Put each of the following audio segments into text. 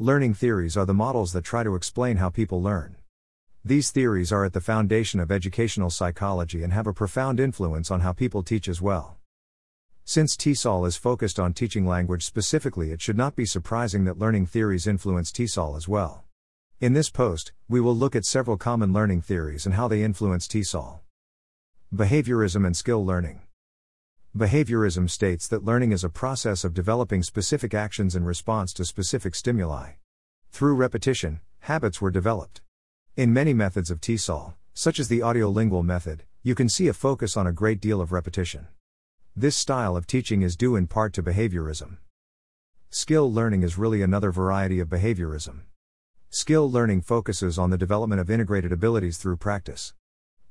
Learning theories are the models that try to explain how people learn. These theories are at the foundation of educational psychology and have a profound influence on how people teach as well. Since TESOL is focused on teaching language specifically, it should not be surprising that learning theories influence TESOL as well. In this post, we will look at several common learning theories and how they influence TESOL. Behaviorism and skill learning. Behaviorism states that learning is a process of developing specific actions in response to specific stimuli. Through repetition, habits were developed. In many methods of TESOL, such as the audiolingual method, you can see a focus on a great deal of repetition. This style of teaching is due in part to behaviorism. Skill learning is really another variety of behaviorism. Skill learning focuses on the development of integrated abilities through practice.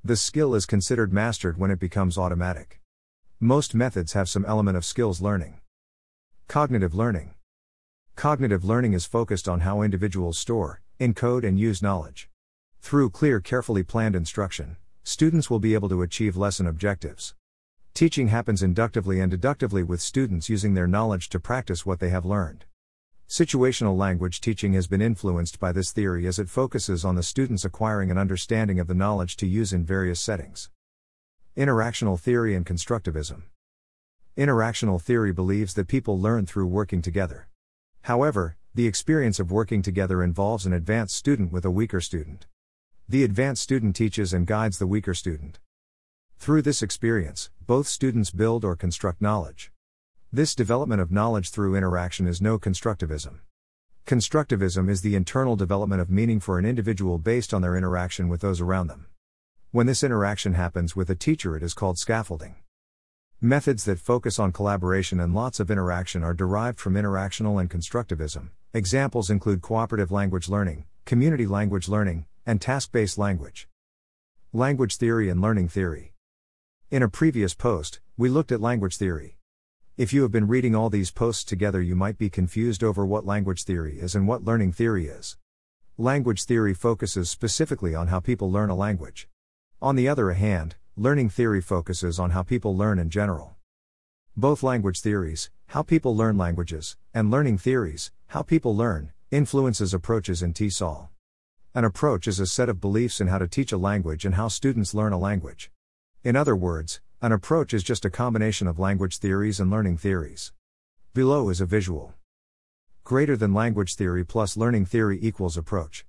The skill is considered mastered when it becomes automatic. Most methods have some element of skills learning. Cognitive learning. Cognitive learning is focused on how individuals store, encode, and use knowledge. Through clear, carefully planned instruction, students will be able to achieve lesson objectives. Teaching happens inductively and deductively with students using their knowledge to practice what they have learned. Situational language teaching has been influenced by this theory as it focuses on the students acquiring an understanding of the knowledge to use in various settings. Interactional theory and constructivism. Interactional theory believes that people learn through working together. However, the experience of working together involves an advanced student with a weaker student. The advanced student teaches and guides the weaker student. Through this experience, both students build or construct knowledge. This development of knowledge through interaction is no constructivism. Constructivism is the internal development of meaning for an individual based on their interaction with those around them. When this interaction happens with a teacher, it is called scaffolding. Methods that focus on collaboration and lots of interaction are derived from interactional and constructivism. Examples include cooperative language learning, community language learning, and task based language. Language theory and learning theory. In a previous post, we looked at language theory. If you have been reading all these posts together, you might be confused over what language theory is and what learning theory is. Language theory focuses specifically on how people learn a language. On the other hand, learning theory focuses on how people learn in general. Both language theories, how people learn languages, and learning theories, how people learn, influences approaches in TESOL. An approach is a set of beliefs in how to teach a language and how students learn a language. In other words, an approach is just a combination of language theories and learning theories. Below is a visual. Greater than language theory plus learning theory equals approach.